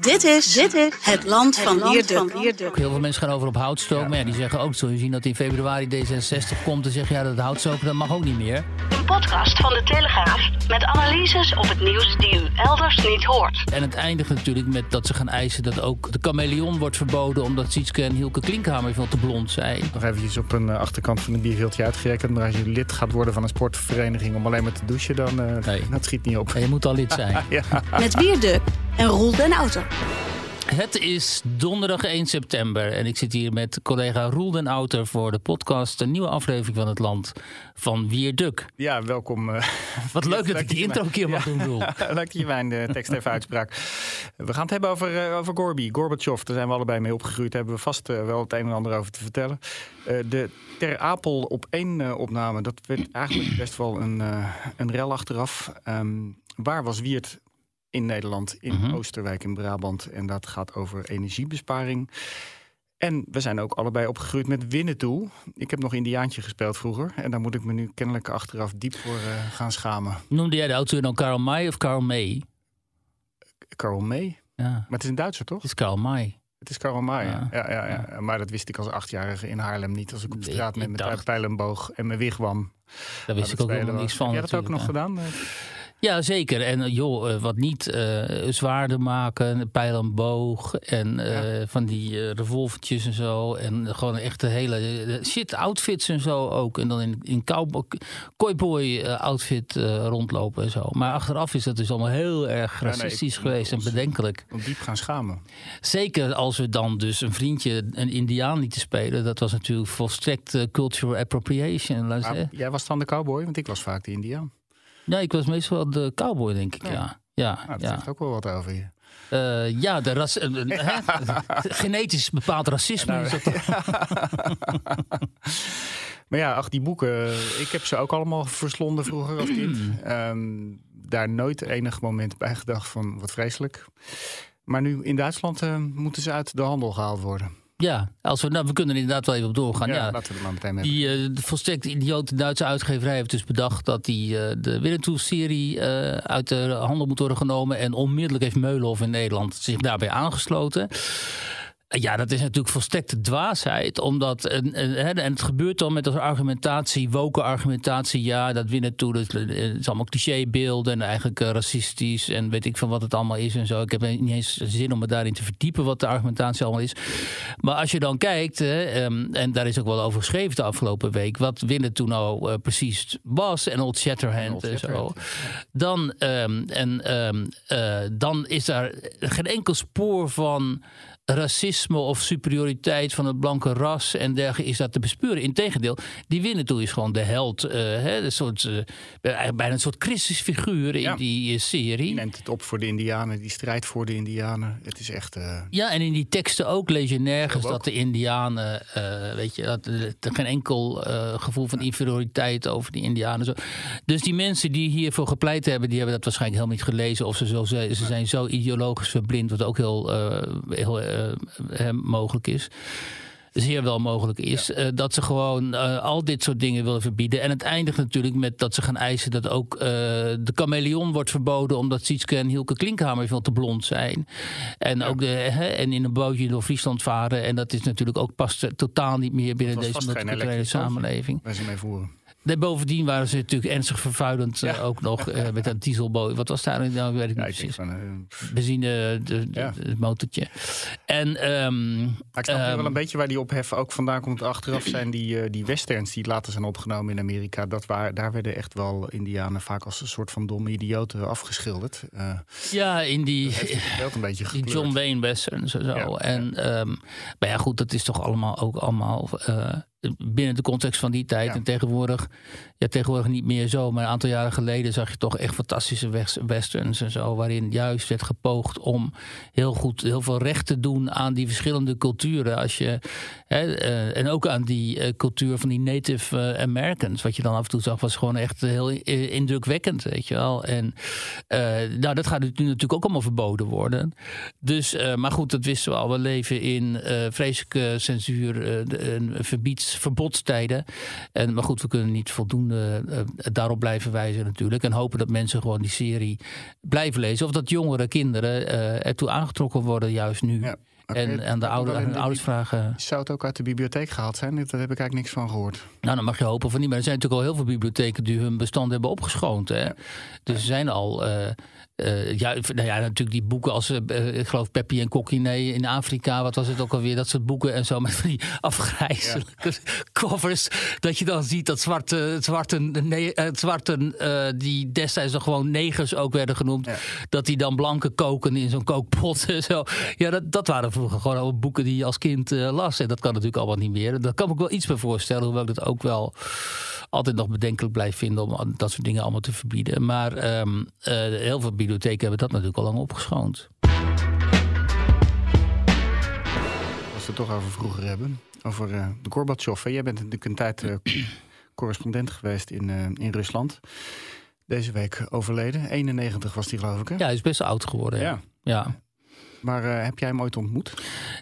Dit is, dit is het land van Wierduk. Heel veel mensen gaan over op houtstoken. Maar ja, die zeggen ook, zul je zien dat in februari D66 komt... en zeggen ja, dat houtstoken dat mag ook niet meer. Podcast van de Telegraaf met analyses op het nieuws die u elders niet hoort. En het eindigt natuurlijk met dat ze gaan eisen dat ook de chameleon wordt verboden... omdat Sietske en Hielke Klinkhamer veel te blond zijn. Nog eventjes op een eh, achterkant van een bierveeltje uitgerekend. Maar als je lid gaat worden van een sportvereniging om alleen maar te douchen... dan uh, Nee. dat schiet niet op. Je moet al lid zijn. Ja. Met Wierduk en Roel den Auto. Het is donderdag 1 september en ik zit hier met collega Roel den Outer voor de podcast. Een nieuwe aflevering van het land van Wierduk. ja, welkom. eh. Wat leuk dat ik die intro een keer mag doen, Roel. Leuk dat je mijn eh, tekst even uitsprak. We gaan het hebben over, eh, over Gorby, Gorbachev. Daar zijn we allebei mee opgegroeid. Daar hebben we vast wel het een en ander over te vertellen. De Ter Apel op één opname, dat werd eigenlijk best wel een, een rel achteraf. Ehm, waar was Wiert in Nederland, in Mhm. Oosterwijk in Brabant? En dat gaat over energiebesparing. En we zijn ook allebei opgegroeid met Winnetou. Ik heb nog Indiaantje gespeeld vroeger. En daar moet ik me nu kennelijk achteraf diep voor eh, gaan schamen. Noemde jij de auteur dan Karl May of Karl May? Carl May. Ja, Maar het is een Duitser, toch? het is Karl May. Het is Karl May, ja. Ja. Ja, ja, ja. Maar dat wist ik als achtjarige in Haarlem niet. Als ik op straat met mijn pijlenboog en mijn wigwam. Daar wist ik ook helemaal niks van. Heb jij dat ook nog gedaan? Ja. Zeker. En eh, joh, eh, wat niet. eh zwaarden maken, pijl en boog. En van die eh, revolvertjes en zo. En gewoon echt de hele shit outfits en zo ook. En dan in, in cowboy, cowboy outfit rondlopen en zo. Maar achteraf is dat dus allemaal heel erg racistisch geweest en bedenkelijk. Om diep gaan schamen. Zeker als we dan dus een vriendje, een indiaan lieten spelen. Dat was natuurlijk volstrekt cultural appropriation. Jij was dan de cowboy, want ik was vaak de Indiaan. Ja, ik was meestal de cowboy, denk ik. Ja. Ja, ja, Nou, dat ja. zegt ook wel wat over je. Eh, ja, de ras, eh, eh, hè? genetisch bepaald racisme. Nou, is dat? Maar ja, ach, die boeken, ik heb ze ook allemaal verslonden vroeger als kind. Ehm, daar nooit enig moment bij gedacht van wat vreselijk. Maar nu in Duitsland eh, moeten ze uit de handel gehaald worden. Ja, als we, nou, we kunnen er inderdaad wel even op doorgaan. Ja, Ja, laten we er maar meteen mee Die eh, de volstrekt idiote Duitse uitgeverij heeft dus bedacht dat die, eh, de Winnetou-serie eh, uit de handel moet worden genomen. En onmiddellijk heeft Meulenhof in Nederland zich daarbij aangesloten. Ja, dat is natuurlijk volstrekte dwaasheid. Omdat, en, en, het gebeurt dan met als argumentatie, woke argumentatie. Ja, dat winnen toe. Dat is allemaal clichébeelden en eigenlijk eh, racistisch. En weet ik van wat het allemaal is en zo. Ik heb niet eens zin om me daarin te verdiepen wat de argumentatie allemaal is. Maar als je dan kijkt, hè, ehm, en daar is ook wel over geschreven de afgelopen week. wat winnen toen nou eh, precies was. En Old Shatterhand Old en zo. Dan, ehm, en, ehm, eh, dan is daar geen enkel spoor van racisme of superioriteit van het blanke ras en dergelijke is dat te bespeuren. Integendeel, die Winnetou is gewoon de held, eh, hè, een soort, eigenlijk bijna een soort Christusfiguur in Ja. die eh, serie. Die neemt het op voor de Indianen, die strijd voor de Indianen. Het is echt. Ja, en in die teksten ook lees je nergens dat de Indianen, weet je, dat er geen enkel gevoel van inferioriteit over die Indianen. Zo. Dus die mensen die hiervoor gepleit hebben, die hebben dat waarschijnlijk helemaal niet gelezen. Of ze, zo, ze zijn zo ideologisch verblind, wat ook heel, heel eh, eh, mogelijk is. Zeer wel mogelijk is. eh, dat ze gewoon al dit soort dingen willen verbieden. En het eindigt natuurlijk met dat ze gaan eisen dat ook de chameleon wordt verboden. omdat Sietske en Hielke Klinkhamer veel te blond zijn. En, ook de, hè, en in een bootje door Friesland varen. En dat is natuurlijk ook past totaal niet meer binnen deze multiculturele bootje. samenleving. waar ze mee voeren. Nee, bovendien waren ze natuurlijk ernstig vervuilend eh, Ja. ook nog eh, met dat dieselboot. Wat was daar nou? Weet ik Ja, niet precies. van. eh, Benzine, de, Ja. het motortje. En ehm, ik snap Ehm, wel een beetje waar die ophef ook vandaan komt. Achteraf zijn die, die westerns die later zijn opgenomen in Amerika. Dat waar, daar werden echt wel Indianen vaak als een soort van domme idioten afgeschilderd. Ja, in die. een beetje Die. John Wayne westerns en zo. Ja, en, ehm, maar ja, goed, dat is toch allemaal ook allemaal binnen de context van die tijd. Ja. En tegenwoordig, ja, tegenwoordig niet meer zo. Maar een aantal jaren geleden zag je toch echt fantastische wes- westerns en zo. Waarin juist werd gepoogd om heel goed, heel veel recht te doen aan die verschillende culturen. Als je, hè, eh, en ook aan die eh, cultuur van die Native eh, Americans. Wat je dan af en toe zag, was gewoon echt heel indrukwekkend, weet je wel. En nou, dat gaat nu natuurlijk ook allemaal verboden worden. Dus, maar goed, dat wisten we al. We leven in vreselijke censuur, eh, de- een verbiedsfase verbodstijden. En, maar goed, we kunnen niet voldoende uh, daarop blijven wijzen natuurlijk. En hopen dat mensen gewoon die serie blijven lezen. Of dat jongere kinderen uh, ertoe aangetrokken worden juist nu. Ja. En, en de oude, ouders vragen. Zou het ook uit de bibliotheek gehaald zijn? Daar heb ik eigenlijk niks van gehoord. Nou, dan mag je hopen van niet. Maar er zijn natuurlijk al heel veel bibliotheken die hun bestand hebben opgeschoond. Hè? Dus er zijn al. Uh, uh, ja, nou ja, natuurlijk die boeken als, uh, ik geloof Peppy en Kokkie nee, in Afrika. Wat was het ook alweer? Dat soort boeken en zo met die afgrijzelijke covers. Dat je dan ziet dat zwarte, zwarte, nee, zwarte uh, die destijds nog gewoon negers ook werden genoemd. Ja. Dat die dan blanke koken in zo'n kookpot en zo. Ja, dat, dat waren vroeger gewoon al boeken die je als kind las. En dat kan natuurlijk allemaal niet meer. Daar kan ik wel iets bij voorstellen, hoewel ik dat ook wel altijd nog bedenkelijk blijf vinden om dat soort dingen allemaal te verbieden. Maar um, heel veel bibliotheken hebben dat natuurlijk al lang opgeschoond. Als we het toch over vroeger hebben, over uh, de. Jij bent natuurlijk een tijd uh, correspondent geweest in, in Rusland. Deze week overleden. 91 was die, geloof ik. Hè? Ja, hij is best oud geworden. Ja. ja. Maar uh, heb jij hem ooit ontmoet?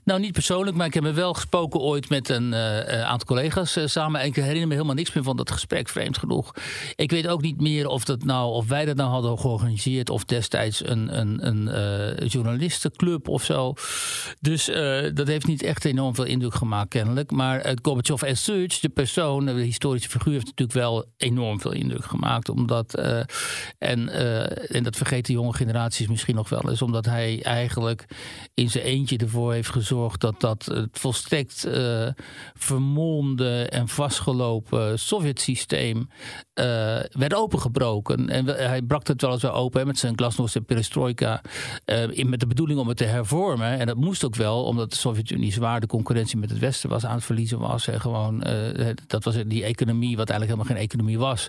Nou, niet persoonlijk, maar ik heb me wel gesproken ooit met een uh, aantal collega's samen. En ik herinner me helemaal niks meer van dat gesprek, vreemd genoeg. Ik weet ook niet meer of, dat nou, of wij dat nou hadden georganiseerd... of destijds een, een, een journalistenclub of zo. Dus dat heeft niet echt enorm veel indruk gemaakt, kennelijk. Maar uh, Gorbachev as such, de persoon, de historische figuur... heeft natuurlijk wel enorm veel indruk gemaakt. Omdat, en, en dat vergeten jonge generaties misschien nog wel eens... omdat hij eigenlijk in zijn eentje ervoor heeft gezorgd dat dat het volstrekt uh, vermolmde en vastgelopen Sovjet-systeem uh, werd opengebroken. En hij brak het wel eens weer open met zijn glasnost en perestroika. Met de bedoeling om het te hervormen. En dat moest ook wel, omdat de Sovjet-Unie zwaar de concurrentie met het Westen was aan het verliezen was. En gewoon, dat was die economie, wat eigenlijk helemaal geen economie was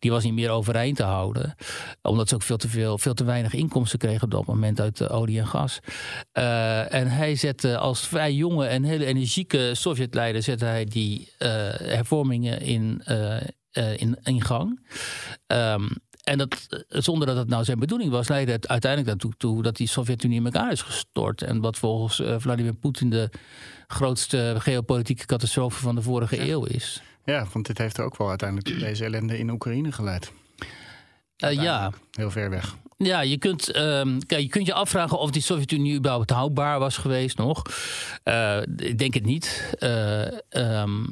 die was niet meer overeind te houden. Omdat ze ook veel te, veel, veel te weinig inkomsten kregen op dat moment uit olie en gas. Uh, en hij zette als vrij jonge en hele energieke Sovjetleider zette hij die uh, hervormingen in, uh, in, in, gang. Um, en dat, zonder dat het nou zijn bedoeling was, leidde het uiteindelijk naartoe toe dat die Sovjet-Unie in elkaar is gestort. En wat volgens Vladimir Poetin de grootste geopolitieke catastrofe van de vorige eeuw is. Ja, want dit heeft er ook wel uiteindelijk deze ellende in Oekraïne geleid. Uh, ja. Heel ver weg. Ja, je kunt, um, kijk, je kunt je afvragen of die Sovjet-Unie überhaupt houdbaar was geweest nog. Uh, ik denk het niet. Uh, um,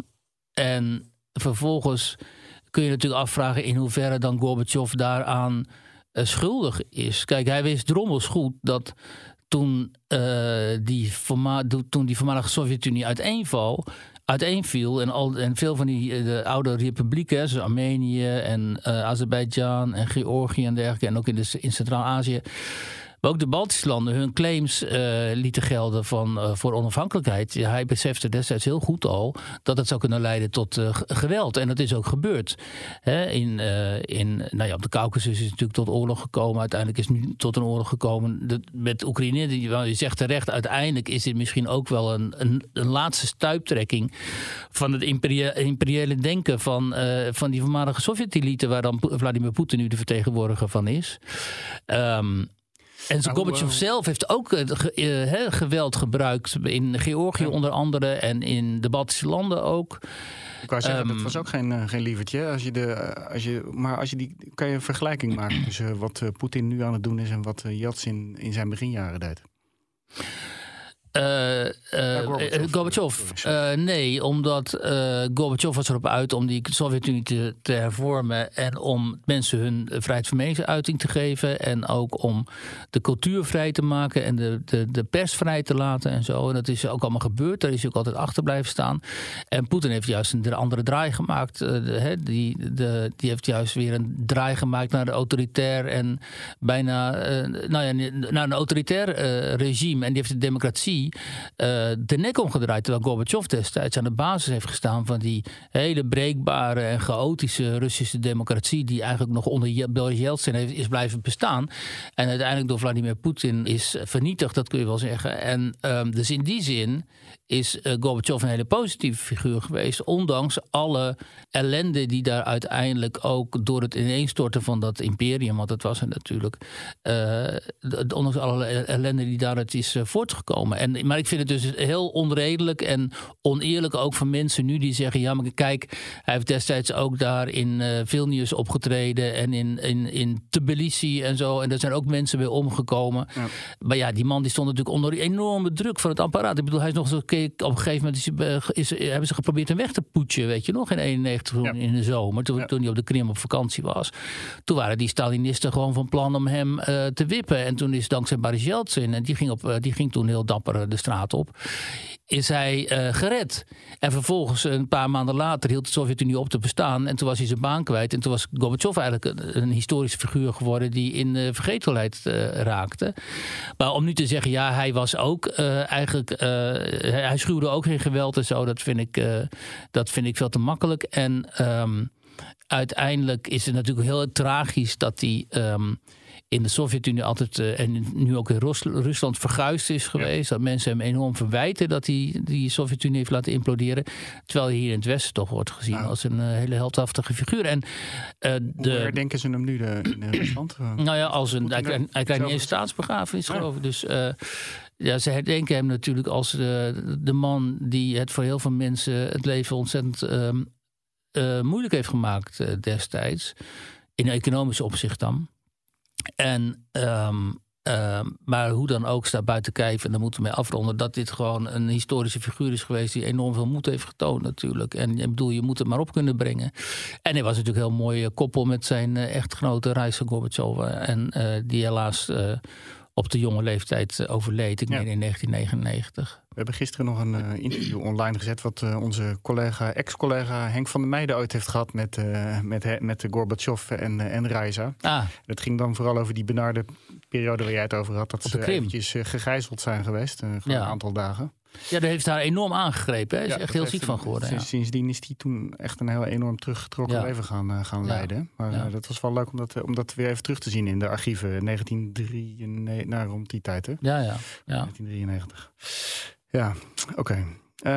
en vervolgens kun je natuurlijk afvragen in hoeverre dan Gorbachev daaraan schuldig is. Kijk, hij wist drommels goed dat toen, die, toen die voormalige Sovjet-Unie uiteenval uiteenviel. En, al, en veel van die eh, de oude republieken, zoals Armenië en uh, Azerbeidzjan en Georgië en dergelijke, en ook in, de, in Centraal-Azië maar ook de Baltische landen hun claims uh, lieten gelden van, uh, voor onafhankelijkheid. hij besefte destijds heel goed al dat het zou kunnen leiden tot uh, geweld. En dat is ook gebeurd. Hè, in, in, nou ja, op de Caucasus is het natuurlijk tot oorlog gekomen. Uiteindelijk is nu tot een oorlog gekomen met Oekraïne. Je zegt terecht, uiteindelijk is dit misschien ook wel een, een, laatste stuiptrekking van het imperiële denken van, van die voormalige Sovjet-elite, waar dan Vladimir Poetin nu de vertegenwoordiger van is. Um, en Gorbachev zelf heeft ook uh, geweld gebruikt in Georgië onder andere en in de Baltische landen ook. Ik wou zeggen, um, dat was ook geen, uh, geen lievertje. Als je de, als je, maar als je die, kan je een vergelijking maken tussen wat Poetin nu aan het doen is en wat Yeltsin in zijn beginjaren deed? Uh, uh, Gorbachev. Uh, nee, omdat Gorbachev was erop uit om die Sovjet-Unie te, te, hervormen en om mensen hun vrijheid van meningsuiting te geven en ook om de cultuur vrij te maken en de, de, de pers vrij te laten en zo. En dat is ook allemaal gebeurd. Daar is hij ook altijd achter blijven staan. En Poetin heeft juist een andere draai gemaakt. De, die, de, die heeft juist weer een draai gemaakt naar de autoritair en bijna nou ja, naar een autoritair regime. En die heeft de democratie uh, de nek omgedraaid. Terwijl Gorbachev destijds aan de basis heeft gestaan van die hele breekbare en chaotische Russische democratie. die eigenlijk nog onder Boris Yeltsin is blijven bestaan. En uiteindelijk door Vladimir Poetin is vernietigd, dat kun je wel zeggen. En um, dus in die zin is uh, Gorbachev een hele positieve figuur geweest. Ondanks alle ellende die daar uiteindelijk ook door het ineenstorten van dat imperium, want dat was het natuurlijk. Uh, ondanks alle ellende die daaruit is voortgekomen. En En, maar ik vind het dus heel onredelijk en oneerlijk ook van mensen nu die zeggen: ja, maar kijk, hij heeft destijds ook daar in uh, Vilnius opgetreden en in, in, in Tbilisi en zo. En er zijn ook mensen bij omgekomen. Ja. Maar ja, die man die stond natuurlijk onder enorme druk van het apparaat. Ik bedoel, hij is nog zo, op een gegeven moment is, is, is, hebben ze geprobeerd hem weg te poetsen, weet je nog, in 91 in de zomer, toen, toen hij op de Krim op vakantie was. Toen waren die Stalinisten gewoon van plan om hem uh, te wippen. En toen is dankzij Yeltsin, en die ging, op, uh, die ging toen heel dapper de straat op is hij uh, gered. En vervolgens, een paar maanden later, hield de Sovjet-Unie op te bestaan. En toen was hij zijn baan kwijt. En toen was Gorbachev eigenlijk een, een historische figuur geworden die in uh, vergetelheid raakte. Maar om nu te zeggen, ja, hij was ook eigenlijk. hij schuwde ook geen geweld en zo. Dat vind ik, dat vind ik veel te makkelijk. En um, uiteindelijk is het natuurlijk heel tragisch dat hij. Um, in de Sovjet-Unie altijd uh, en nu ook in Rus Rusland verguisd is geweest. Ja. Dat mensen hem enorm verwijten dat hij die Sovjet-Unie heeft laten imploderen. Terwijl hij hier in het Westen toch wordt gezien nou. als een uh, hele heldhaftige figuur. En, uh, de, Hoe herdenken ze hem nu de, in Rusland? nou ja, als een, hij, hij, hij krijgt niet eens staatsbegrafenis, ja. geloof ik. Dus ja, ze herdenken hem natuurlijk als de man die het voor heel veel mensen het leven ontzettend um, moeilijk heeft gemaakt destijds. In economisch opzicht dan. En, um, um, maar hoe dan ook staat buiten kijf, en daar moeten we mee afronden, dat dit gewoon een historische figuur is geweest die enorm veel moed heeft getoond natuurlijk. En ik bedoel, je moet het maar op kunnen brengen. En hij was natuurlijk een heel mooi koppel met zijn uh, echtgenote Raisa Gorbachev. En uh, die helaas op de jonge leeftijd overleed, ik ja. meen in 1999. We hebben gisteren nog een uh, interview online gezet... wat uh, onze collega, ex-collega Henk van der Meijden ooit heeft gehad... met, uh, met, met Gorbachev en, en Reisa. Ah. Het ging dan vooral over die benarde periode waar jij het over had... dat ze eventjes gegijzeld zijn geweest, ja. een aantal dagen. Ja, daar heeft haar enorm aangegrepen. Hij is ja, echt heel ziek van geworden. Sinds, ja. Sindsdien is hij toen echt een heel enorm teruggetrokken ja. leven gaan, uh, gaan leiden. Maar uh, dat was wel leuk om dat, om dat weer even terug te zien in de archieven. 1993, nou, rond die tijd hè? Ja, ja. 1993. Ja, oké. Okay.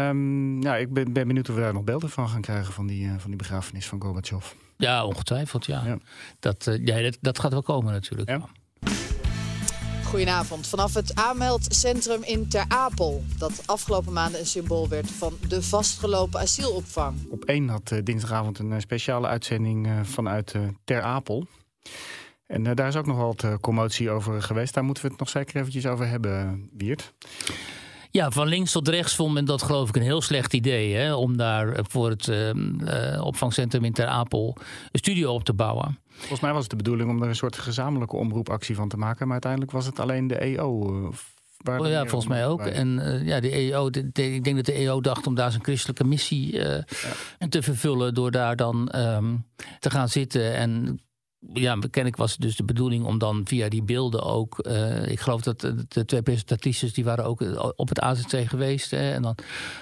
Um, ja, ik ben, ben, benieuwd of we daar nog beelden van gaan krijgen van die, uh, van die begrafenis van Gorbachev. Ja, ongetwijfeld, ja. ja. Dat, ja dat, dat, gaat wel komen natuurlijk. Ja. Goedenavond. Vanaf het aanmeldcentrum in Ter Apel... dat afgelopen maanden een symbool werd van de vastgelopen asielopvang. Op één had uh, dinsdagavond een speciale uitzending vanuit Ter Apel... En daar is ook nog wat commotie over geweest. Daar moeten we het nog zeker eventjes over hebben, Wiert. Ja, van links tot rechts vond men dat geloof ik een heel slecht idee. Hè, om daar voor het uh, opvangcentrum in Ter Apel een studio op te bouwen. Volgens mij was het de bedoeling om er een soort gezamenlijke omroepactie van te maken. Maar uiteindelijk was het alleen de EO. Oh, ja, volgens mij ook. Bij. En uh, ja, de EO, de, de, ik denk dat de EO dacht om daar zijn christelijke missie uh, ja. te vervullen. door daar dan um, te gaan zitten en ja, kennelijk was het dus de bedoeling om dan via die beelden ook. Uh, ik geloof dat de, de, twee presentatrices die waren ook eh, op het AZC geweest. Hè, en dan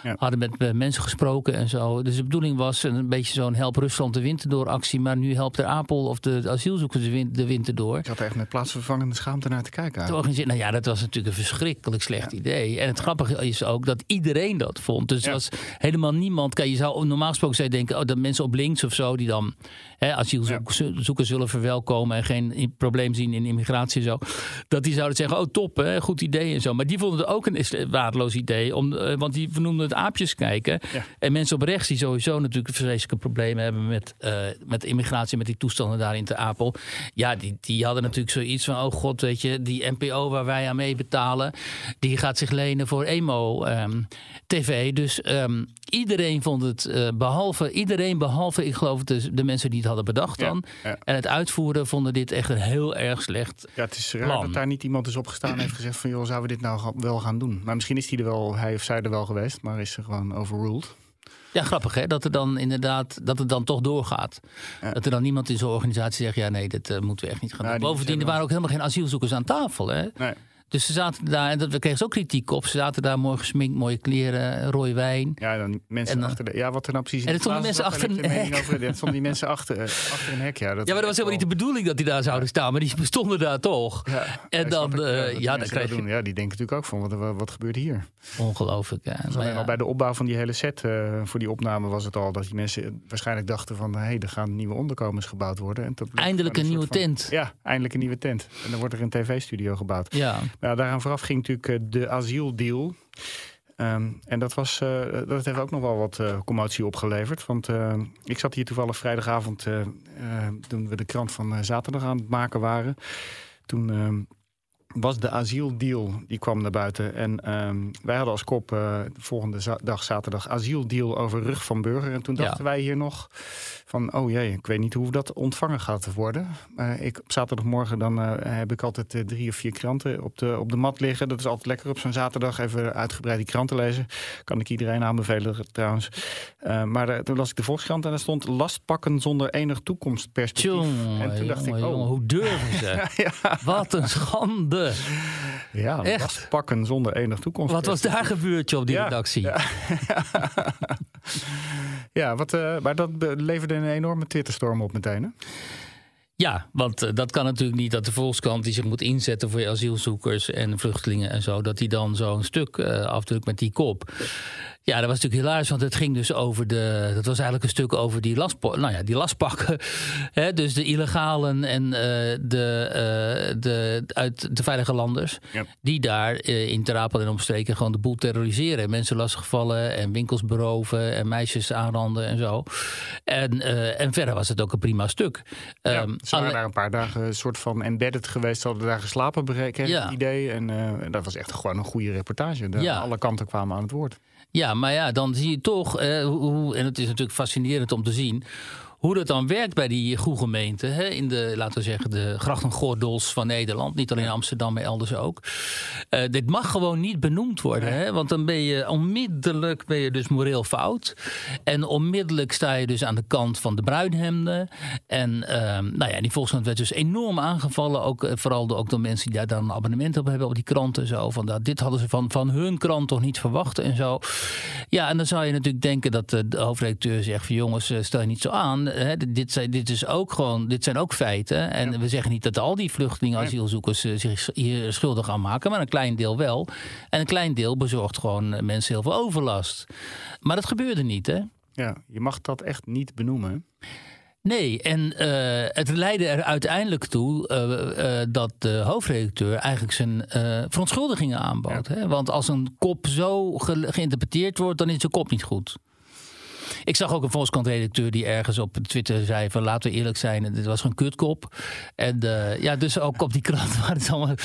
ja. hadden met, met, mensen gesproken en zo. Dus de bedoeling was een beetje zo'n help Rusland de winter door actie. Maar nu helpt er Apel of de, de asielzoekers de, win, de winter door. Ik had er echt met plaatsvervangende schaamte naar te kijken. Nou ja, dat was natuurlijk een verschrikkelijk slecht ja. idee. En het grappige is ook dat iedereen dat vond. Dus was helemaal niemand. Kijk, je zou normaal gesproken zou je denken oh, dat mensen op links of zo die dan hè, asielzoekers zullen verwelkomen en geen probleem zien in immigratie en zo. Dat die zouden zeggen: Oh, top, hè, goed idee en zo. Maar die vonden het ook een waardeloos idee, om, uh, want die vernoemden het aapjes kijken. Ja. En mensen op rechts, die sowieso natuurlijk vreselijke problemen hebben met, uh, met immigratie, met die toestanden daar in Ter Apel. Ja, die, die hadden natuurlijk zoiets van: Oh god, weet je, die NPO waar wij aan mee betalen, die gaat zich lenen voor emo-TV. Um, dus um, iedereen vond het, uh, behalve iedereen, behalve ik geloof de, de mensen die het hadden bedacht dan. Ja, ja. En het uitvoeren vonden dit echt een heel erg slecht. Ja, het is raar plan. dat daar niet iemand is opgestaan en heeft gezegd van joh, zouden we dit nou wel gaan doen? Maar misschien is hij er wel, hij of zij er wel geweest, maar is er gewoon overruled. Ja, grappig hè, dat er dan inderdaad, dat het dan toch doorgaat. Ja. Dat er dan niemand in zo'n organisatie zegt, ja nee, dit uh, moeten we echt niet gaan nou, doen. Bovendien, er waren ook helemaal geen asielzoekers aan tafel hè. Nee. Dus ze zaten daar, en dat, we kregen ze ook kritiek op. Ze zaten daar mooi gesminkt, mooie kleren, rode wijn. Ja, dan mensen en dan, achter de, Ja, wat er nou precies En het stonden mensen achter een hek. Over, stonden die mensen achter, achter een hek, ja. Dat ja, maar dat was helemaal niet de bedoeling dat die daar zouden staan. Maar die stonden daar toch. Ja, en dan, ik, uh, ja, dan krijg je... Doen. Ja, die denken natuurlijk ook van, wat, wat, gebeurt hier? Ongelooflijk, ja. Maar ja. Al bij de opbouw van die hele set uh, voor die opname was het al... dat die mensen waarschijnlijk dachten van... hé, hey, er gaan nieuwe onderkomens gebouwd worden. En eindelijk een, een nieuwe van, tent. Ja, eindelijk een nieuwe tent. En dan wordt er een tv-studio gebouwd. Ja. Ja, daaraan vooraf ging natuurlijk eh, de asieldeal. Ehm, en dat, was, eh, dat heeft ook nog wel wat uh, commotie opgeleverd. Want ik zat hier toevallig vrijdagavond toen we de krant van zaterdag aan het maken waren. Toen ehm, was de asieldeal, die kwam naar buiten. En um, wij hadden als kop uh, de volgende za dag zaterdag asieldeal over rug van burger. En toen dachten ja. wij hier nog van, oh jee, ik weet niet hoe dat ontvangen gaat worden. Uh, ik, op zaterdagmorgen dan uh, heb ik altijd drie of vier kranten op de, op de mat liggen. Dat is altijd lekker op zo'n zaterdag even uitgebreid die kranten lezen. Kan ik iedereen aanbevelen trouwens. maar toen las ik de Volkskrant en daar stond lastpakken zonder enig toekomstperspectief. Tjonge, en toen dacht jonge, ik, oh. jonge, hoe durven ze? ja. Wat een schande. Ja, Echt? lastpakken zonder enig toekomst. Wat was daar gebeurd op die Ja, redactie? Ja, ja wat, uh, maar dat leverde een enorme Twitterstorm op meteen. Hè? Ja, want uh, dat kan natuurlijk niet dat de Volkskrant die zich moet inzetten voor asielzoekers en vluchtelingen en zo, dat die dan zo'n stuk uh, afdrukt met die kop. Ja, dat was natuurlijk hilarisch, want het ging dus over de. Dat was eigenlijk een stuk over die, laspo, nou ja, die lastpakken. Hè, dus de illegalen en uh, de, uh, de, uit de veilige landers. Ja. Die daar uh, in Terapel en omstreken gewoon de boel terroriseren. Mensen lastigvallen en winkels beroven en meisjes aanranden en zo. En, en verder was het ook een prima stuk. Ja, Um, ze waren daar een paar dagen een soort van embedded geweest. Ze hadden daar geslapen, Ja. het idee. En eh, dat was echt gewoon een goede reportage. De, Ja. Alle kanten kwamen aan het woord. Ja, maar ja, dan zie je toch, eh, hoe, hoe- en het is natuurlijk fascinerend om te zien. Hoe dat dan werkt bij die goede gemeenten. Hè? In de, laten we zeggen, de grachtengordels van Nederland. Niet alleen Amsterdam, maar elders ook. Eh, dit mag gewoon niet benoemd worden. Hè? Want dan ben je onmiddellijk ben je dus moreel fout. En onmiddellijk sta je dus aan de kant van de bruinhemden. En ehm, nou ja, die Volkskrant werd dus enorm aangevallen. Ook, eh, vooral door, ook door mensen die daar dan een abonnement op hebben op die kranten. Zo. Van, dat, dit hadden ze van, van hun krant toch niet verwacht en zo. Ja, en dan zou je natuurlijk denken dat de, de hoofdredacteur zegt van jongens, eh, stel je niet zo aan. Hè, dit, dit, zijn, dit, is ook gewoon, dit zijn ook feiten. En we zeggen niet dat al die vluchtelingen, asielzoekers eh, zich hier schuldig aan maken, maar een klein deel wel. En een klein deel bezorgt gewoon eh, mensen heel veel overlast. Maar dat gebeurde niet, hè? Ja, je mag dat echt niet benoemen. Nee, en eh, het leidde er uiteindelijk toe eh, eh, dat de hoofdredacteur eigenlijk zijn eh, verontschuldigingen aanbood. Hè? Want als een kop zo ge- geïnterpreteerd wordt, dan is de kop niet goed. Ik zag ook een Volkskrant-redacteur die ergens op Twitter zei van laten we eerlijk zijn, dit was een kutkop. En eh, ja, dus ook op die krant waren het allemaal...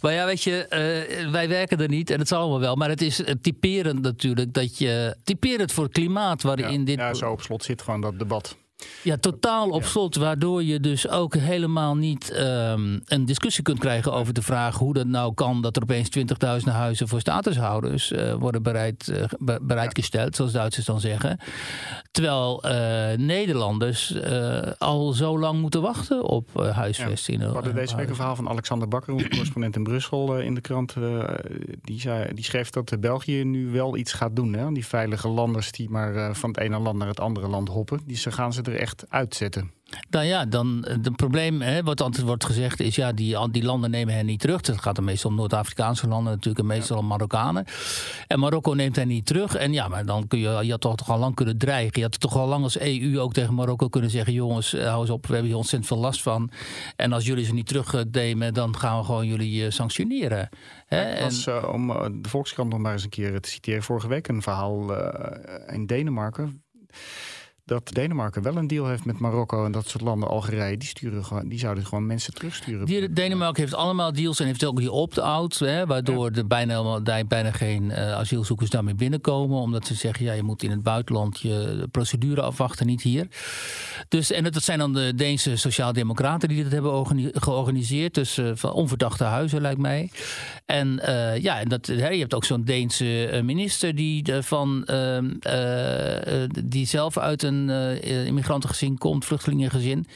Maar ja, weet je, eh, wij werken er niet en het zal allemaal wel. Maar het is typerend natuurlijk dat je... Typerend voor het klimaat waarin Ja, dit... ja, zo op slot zit gewoon dat debat. Ja, totaal op slot. Waardoor je dus ook helemaal niet ehm, een discussie kunt krijgen over de vraag hoe dat nou kan dat er opeens 20.000 huizen voor statushouders eh, worden bereid, be- bereidgesteld, zoals Duitsers dan zeggen. Terwijl eh, Nederlanders al zo lang moeten wachten op huisvesting. We hadden deze week een verhaal van Alexander Bakker, onze correspondent in Brussel, in de krant. die, zei, die schreef dat België nu wel iets gaat doen. Hè? Die veilige landers die maar van het ene land naar het andere land hoppen. Die ze gaan ze er echt uitzetten. Nou ja, dan het probleem, hè, wat altijd wordt gezegd, is ja, die, die landen nemen hen niet terug. Het gaat dan meestal om Noord-Afrikaanse landen natuurlijk en meestal om Marokkanen. En Marokko neemt hen niet terug. En ja, maar dan kun je, je had toch, toch al lang kunnen dreigen. Je had toch al lang als EU ook tegen Marokko kunnen zeggen, jongens, eh, hou eens op, we hebben hier ontzettend veel last van. En als jullie ze niet terugnemen, dan gaan we gewoon jullie eh, sanctioneren. Hè? En- was, eh, om eh, de Volkskrant nog maar eens een keer te citeren. Vorige week een verhaal eh, in Denemarken. Dat Denemarken wel een deal heeft met Marokko en dat soort landen, Algerije, die, sturen gewoon, die zouden gewoon mensen terugsturen. Die, Denemarken heeft allemaal deals en heeft ook die opt-out, waardoor er bijna, bijna geen eh, asielzoekers daarmee binnenkomen. Omdat ze zeggen, ja, je moet in het buitenland je procedure afwachten, niet hier. Dus, en dat zijn dan de Deense Sociaaldemocraten die dat hebben organi- georganiseerd. Dus eh, van onverdachte huizen, lijkt mij. En eh, ja, en dat, hè, je hebt ook zo'n Deense minister die, van, ehm, eh, eh, die zelf uit een eh, immigrantengezin komt, vluchtelingengezin.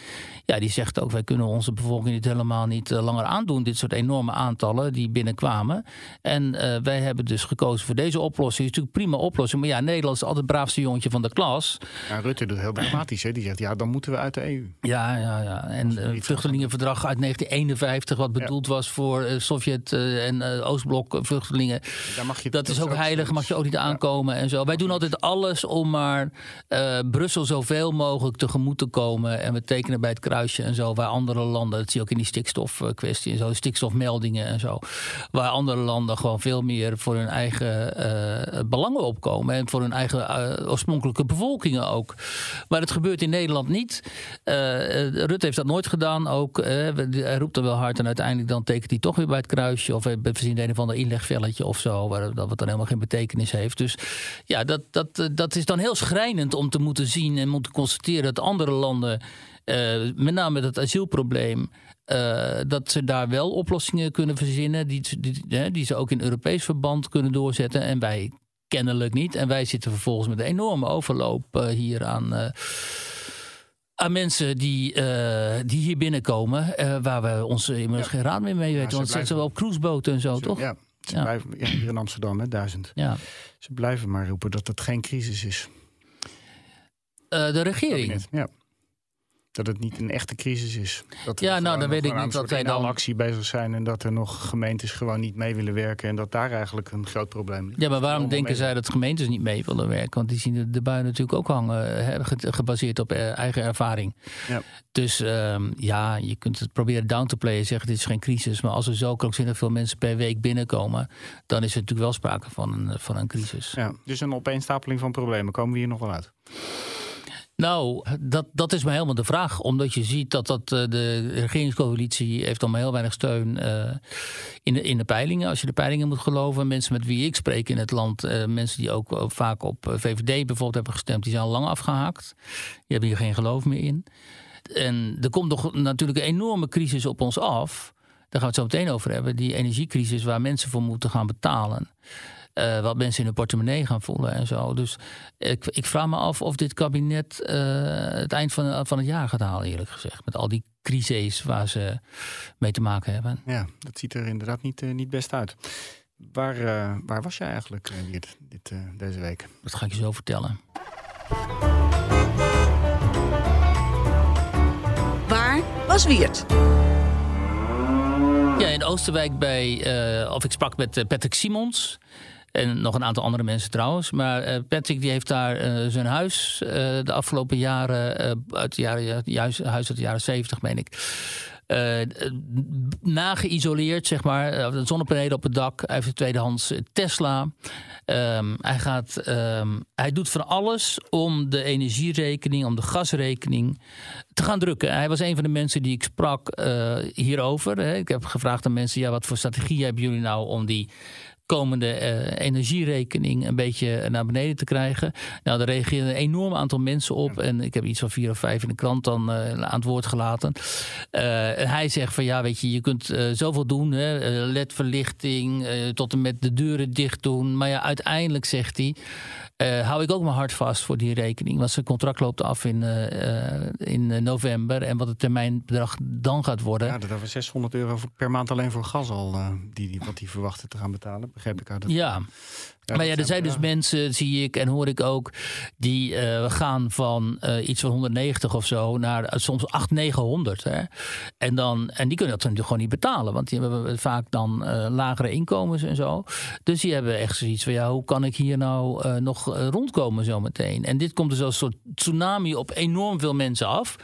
Ja, die zegt ook, wij kunnen onze bevolking dit helemaal niet eh, langer aandoen. Dit soort enorme aantallen die binnenkwamen. En eh, wij hebben dus gekozen voor deze oplossing. Het is natuurlijk een prima oplossing. Maar ja, Nederland is altijd het braafste jongetje van de klas. Ja, Rutte doet heel dramatisch. Hè? Die zegt, ja, dan moeten we uit de EU. Ja, ja, ja. En het iets vluchtelingenverdrag uit 1951, wat bedoeld was voor eh, Sovjet- eh, en eh, Oostblok vluchtelingen. Daar mag je, Dat is ook heilig, mag je ook niet Ja. aankomen en zo. Wij doen altijd alles om maar eh, Brussel zoveel mogelijk tegemoet te komen. En we tekenen bij het kruisje en zo, waar andere landen, dat zie je ook in die stikstofkwestie en zo, stikstofmeldingen en zo, waar andere landen gewoon veel meer voor hun eigen uh, belangen opkomen en voor hun eigen uh, oorspronkelijke bevolkingen ook. Maar dat gebeurt in Nederland niet. Rutte heeft dat nooit gedaan ook. hij roept er wel hard en uiteindelijk dan tekent hij toch weer bij het kruisje of zien een of ander inlegvelletje of zo, waar dat wat dan helemaal geen betekenis heeft. Dus ja, dat, dat, dat is dan heel schrijnend om te moeten zien en moeten constateren dat andere landen, met name het asielprobleem, uh, dat ze daar wel oplossingen kunnen verzinnen, die, die, die ze ook in Europees verband kunnen doorzetten. En wij kennelijk niet. En wij zitten vervolgens met een enorme overloop uh, hier aan aan mensen die, die hier binnenkomen, waar we ons inmiddels ja. geen raad meer mee weten. Ja, Want ze zitten wel op cruiseboten en zo, toch? Ja, ze Blijven, ja, hier in Amsterdam, hè, duizend. Ja. Ze blijven maar roepen dat het geen crisis is. De regering? Ja dat het niet een echte crisis is. Dat ja, nou, dan weet ik niet dat wij dan actie bezig zijn en dat er nog gemeentes gewoon niet mee willen werken en dat daar eigenlijk een groot probleem ligt. Ja, maar waarom denken zij dat gemeentes niet mee willen werken? Want die zien de, de bui natuurlijk ook hangen, hè, gebaseerd op eh, eigen ervaring. Ja. Dus um, ja, je kunt het proberen down to playen, zeggen dit is geen crisis, maar als er zo krankzinnig veel mensen per week binnenkomen, dan is er natuurlijk wel sprake van een, van een crisis. Ja, dus een opeenstapeling van problemen. Komen we hier nog wel uit? Nou, dat, dat is maar helemaal de vraag. Omdat je ziet dat, dat eh, de regeringscoalitie heeft al maar heel weinig steun uh, in, de, in de peilingen. Als je de peilingen moet geloven. Mensen met wie ik spreek in het land, uh, mensen die ook vaak op VVD bijvoorbeeld hebben gestemd, die zijn al lang afgehaakt. Die hebben hier geen geloof meer in. En er komt nog natuurlijk een enorme crisis op ons af. Daar gaan we het zo meteen over hebben. Die energiecrisis waar mensen voor moeten gaan betalen. Uh, wat mensen in hun portemonnee gaan voelen en zo. Dus ik, ik vraag me af of dit kabinet uh, het eind van, van het jaar gaat halen, eerlijk gezegd. Met al die crises waar ze mee te maken hebben. Ja, dat ziet er inderdaad niet, uh, niet best uit. Waar, waar was jij eigenlijk dit, dit deze week? Dat ga ik je zo vertellen. Waar was Wiert? Ja, in Oosterwijk bij, of ik sprak met Patrick Simons. En nog een aantal andere mensen trouwens. Maar uh, Patrick die heeft daar uh, zijn huis uh, de afgelopen jaren, uit de jaren, juist huis uit de jaren 70 meen ik. nageïsoleerd, zeg maar. zonnepanelen op het dak. Hij heeft een tweedehands Tesla. Um, hij, gaat, um, hij doet van alles om de energierekening, om de gasrekening te gaan drukken. Hij was een van de mensen die ik sprak hierover. Hè. Ik heb gevraagd aan mensen: ja, wat voor strategie hebben jullie nou om die komende uh, energierekening een beetje naar beneden te krijgen. Nou, daar reageerden een enorm aantal mensen op. En ik heb iets van vier of vijf in de krant dan uh, aan het woord gelaten. Uh, hij zegt van ja, weet je, je kunt zoveel doen. LED-verlichting, tot en met de deuren dicht doen. Maar ja, uiteindelijk zegt hij. Uh, hou ik ook mijn hart vast voor die rekening. Want zijn contract loopt af in, uh, in november. En wat het termijnbedrag dan gaat worden. Ja, dat over 600 euro per maand alleen voor gas al. Uh, die, die, wat die verwachten te gaan betalen. Begrijp ik uit het. Ja. maar ja, er zijn dus mensen, zie ik en hoor ik ook, die uh, gaan van uh, iets van 190 of zo naar uh, soms 800, 900. Hè? En, dan, en die kunnen dat natuurlijk gewoon niet betalen, want die hebben vaak dan lagere inkomens en zo. Dus die hebben echt zoiets van, ja, hoe kan ik hier nou nog rondkomen zometeen? En dit komt dus als een soort tsunami op enorm veel mensen af.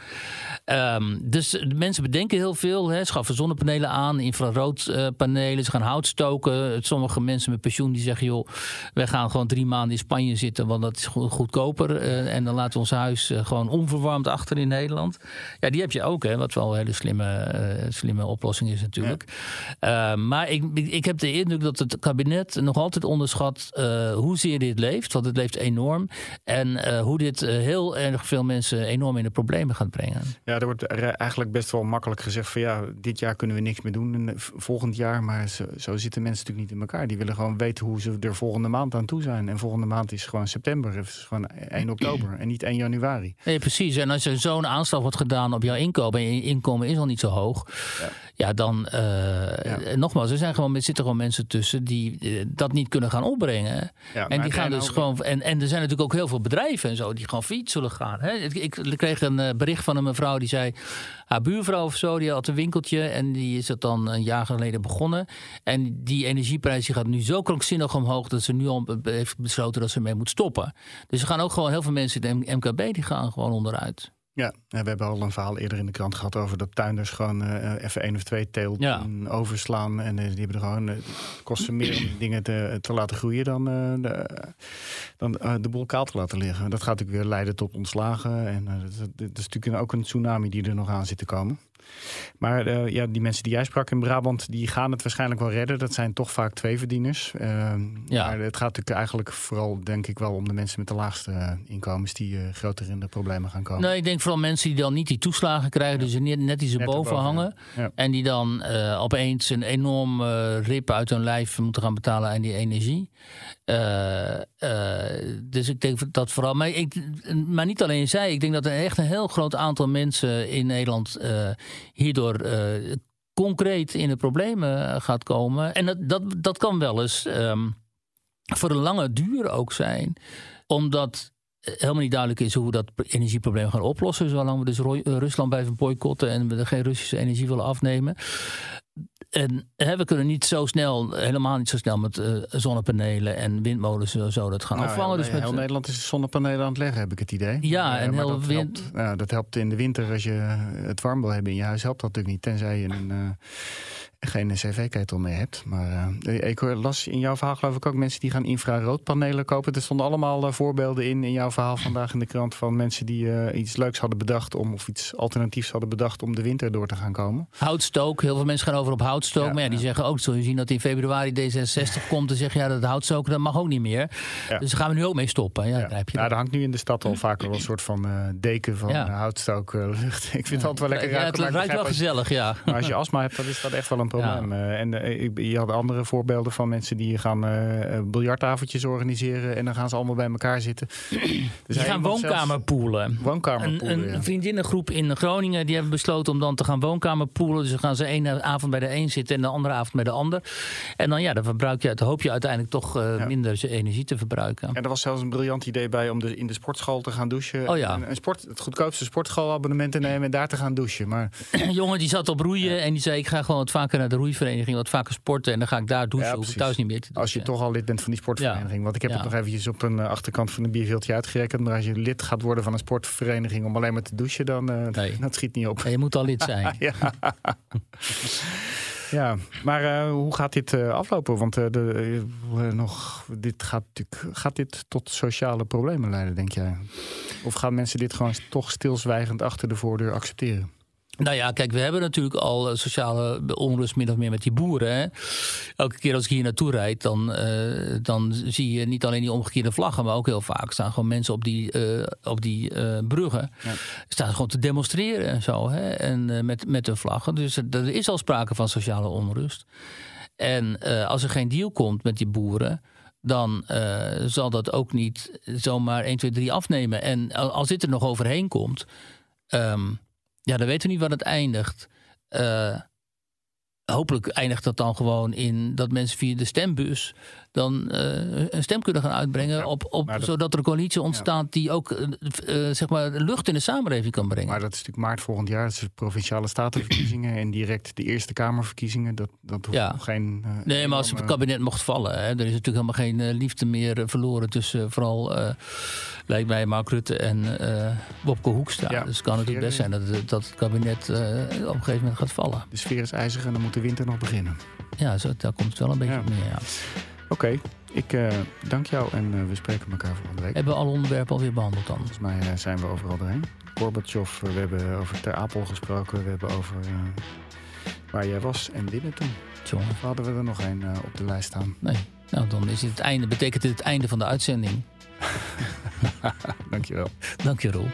Um, dus de mensen bedenken heel veel, hè, schaffen zonnepanelen aan, infraroodpanelen, ze gaan hout stoken. Sommige mensen met pensioen die zeggen, joh, wij gaan gewoon drie maanden in Spanje zitten, want dat is goedkoper. Uh, en dan laten we ons huis uh, gewoon onverwarmd achter in Nederland. Ja, die heb je ook, hè, wat wel een hele slimme, uh, slimme oplossing is natuurlijk. Ja. maar ik, ik heb de indruk dat het kabinet nog altijd onderschat hoezeer dit leeft, want het leeft enorm. En hoe dit heel erg veel mensen enorm in de problemen gaat brengen. Ja, er wordt eigenlijk best wel makkelijk gezegd van ja, dit jaar kunnen we niks meer doen, volgend jaar. Maar zo, zo zitten mensen natuurlijk niet in elkaar. Die willen gewoon weten hoe ze er volgende maand aan toe zijn. En volgende maand is gewoon september, is gewoon 1 oktober en niet 1 januari. Nee, precies. En als er zo'n aanslag wordt gedaan op jouw inkomen en je inkomen is al niet zo hoog, ja, ja dan uh, ja. nogmaals, er zijn gewoon, er zitten gewoon mensen tussen die uh, dat niet kunnen gaan opbrengen. Ja, en die gaan dus ook... gewoon. En, en er zijn natuurlijk ook heel veel bedrijven en zo die gewoon fiets zullen gaan. Hè? Ik, ik, kreeg een bericht van een mevrouw die zei: haar buurvrouw of zo, die had een winkeltje en die is dat dan een jaar geleden begonnen. En die energieprijs die gaat nu zo krankzinnig omhoog dat ze nu al heeft besloten dat ze mee moet stoppen. Dus er gaan ook gewoon heel veel mensen in de MKB die gaan gewoon onderuit. Ja, we hebben al een verhaal eerder in de krant gehad over dat tuinders gewoon uh, even één of twee teelt Ja. overslaan. En uh, die hebben er gewoon, uh, het kost ze meer om die dingen te, te laten groeien dan, de, dan de boel kaal te laten liggen. Dat gaat natuurlijk weer leiden tot ontslagen. En dat, dat, is natuurlijk ook een tsunami die er nog aan zit te komen. Maar uh, ja, die mensen die jij sprak in Brabant, die gaan het waarschijnlijk wel redden. Dat zijn toch vaak tweeverdieners. Uh, ja. Maar het gaat natuurlijk eigenlijk vooral, denk ik wel, om de mensen met de laagste uh, inkomens die groter in de problemen gaan komen. Nee, ik denk vooral mensen die dan niet die toeslagen krijgen, ja. dus net, net die ze net boven hangen. Ja. En die dan opeens een enorm rip uit hun lijf moeten gaan betalen aan die energie. Dus ik denk dat vooral. Maar, ik, maar niet alleen zij, ik denk dat er echt een heel groot aantal mensen in Nederland hierdoor uh, concreet in de problemen gaat komen. En dat, dat, dat kan wel eens um, voor een lange duur ook zijn, omdat helemaal niet duidelijk is hoe we dat energieprobleem gaan oplossen. Zolang we dus Rusland blijven boycotten en we geen Russische energie willen afnemen. En hè, we kunnen niet zo snel, helemaal niet zo snel met uh, zonnepanelen en windmolens zo, zo dat gaan nou, afvangen. Heel, dus met, heel Nederland is zonnepanelen aan het leggen, heb ik het idee. Ja, uh, en heel dat, wind... helpt, nou, dat helpt in de winter als je het warm wil hebben in je huis. Helpt dat natuurlijk niet, tenzij je een, geen cv-ketel meer hebt. Maar ik las in jouw verhaal geloof ik ook mensen die gaan infraroodpanelen kopen. Er stonden allemaal voorbeelden in in jouw verhaal vandaag in de krant van mensen die iets leuks hadden bedacht om of iets alternatiefs hadden bedacht om de winter door te gaan komen. Houtstook, heel veel mensen gaan over op houtstook. Ja, maar ja, die zeggen ook, zul je zien dat in februari D66 komt en zeggen ja, dat houtstoken dat mag ook niet meer. Ja. Dus daar gaan we nu ook mee stoppen. Ja. Daar heb je nou, er hangt nu in de stad al vaker wel een soort van uh, deken van houtstooklucht. ik vind het altijd wel lekker ja, ruiken. Het ruikt wel gezellig, ja. Maar als je astma hebt, dan is dat echt wel een probleem. Uh, en uh, je had andere voorbeelden van mensen die gaan biljartavondjes organiseren en dan gaan ze allemaal bij elkaar zitten. Dus die gaan woonkamerpoelen. Woonkamerpoelen, Een, een vriendinnengroep in Groningen die hebben besloten om dan te gaan woonkamerpoelen. Dus dan gaan ze één avond bij de een zitten en de andere avond bij de ander. En dan, ja, dan verbruik je, dan hoop je uiteindelijk toch uh, ja. minder energie te verbruiken. En er was zelfs een briljant idee bij om de, in de sportschool te gaan douchen. Oh ja. Een, een sport, het goedkoopste sportschoolabonnement te nemen en daar te gaan douchen. Maar... Een jongen die zat op roeien ja. en die zei: Ik ga gewoon wat vaker naar de roeivereniging, wat vaker sporten en dan ga ik daar douchen. Ja, hoef ik thuis niet meer te douchen. Als je toch al lid bent van die sportvereniging. Want ik heb het nog eventjes op een achterkant van een bierveeltje uitgerekend. Maar als je lid gaat worden van een sportvereniging om alleen maar te douchen, dan uh, nee. dat schiet niet op. Nee, je moet al lid zijn. ja. Ja, maar uh, hoe gaat dit uh, aflopen? Want uh, de, nog, dit gaat, gaat dit tot sociale problemen leiden, denk jij? Of gaan mensen dit gewoon toch stilzwijgend achter de voordeur accepteren? Nou ja, kijk, we hebben natuurlijk al sociale onrust min of meer met die boeren. Hè? Elke keer als ik hier naartoe rijd, dan, uh, dan zie je niet alleen die omgekeerde vlaggen, maar ook heel vaak staan gewoon mensen op die, uh, op die uh, bruggen. Ja. Staan gewoon te demonstreren en zo. Hè? En met, met hun vlaggen. Dus er is al sprake van sociale onrust. En als er geen deal komt met die boeren dan uh, zal dat ook niet zomaar 1, 2, 3 afnemen. En als dit er nog overheen komt. Um, ja, dan weten we niet waar het eindigt. Uh, hopelijk eindigt dat dan gewoon in dat mensen via de stembus dan uh, een stem kunnen gaan uitbrengen. Ja, op, op, dat, zodat er een coalitie ontstaat ja. die ook uh, zeg maar lucht in de samenleving kan brengen. Maar dat is natuurlijk maart volgend jaar. Dat is de provinciale statenverkiezingen en direct de Eerste Kamerverkiezingen. Dat, dat hoeft ja. nog geen. Uh, nee, maar als het kabinet mocht vallen, hè, er is natuurlijk helemaal geen liefde meer verloren tussen vooral, lijkt mij, Mark Rutte en Wopke Hoekstra. Dus het kan natuurlijk best zijn dat, dat het kabinet op een gegeven moment gaat vallen. De sfeer is ijzig en dan moet de winter nog beginnen. Ja, zo, daar komt het wel een beetje op neer. Ja. Oké, okay, ik uh, dank jou en uh, we spreken elkaar volgende week. Hebben we alle onderwerpen alweer behandeld dan? Volgens mij uh, zijn we overal doorheen. Gorbachev, we hebben over Ter Apel gesproken. We hebben over waar jij was en binnen toen. Jongen. Of hadden we er nog een op de lijst staan? Nee. Nou, dan is het, het einde. Betekent dit het einde van de uitzending. Dankjewel. Dank je, Roel.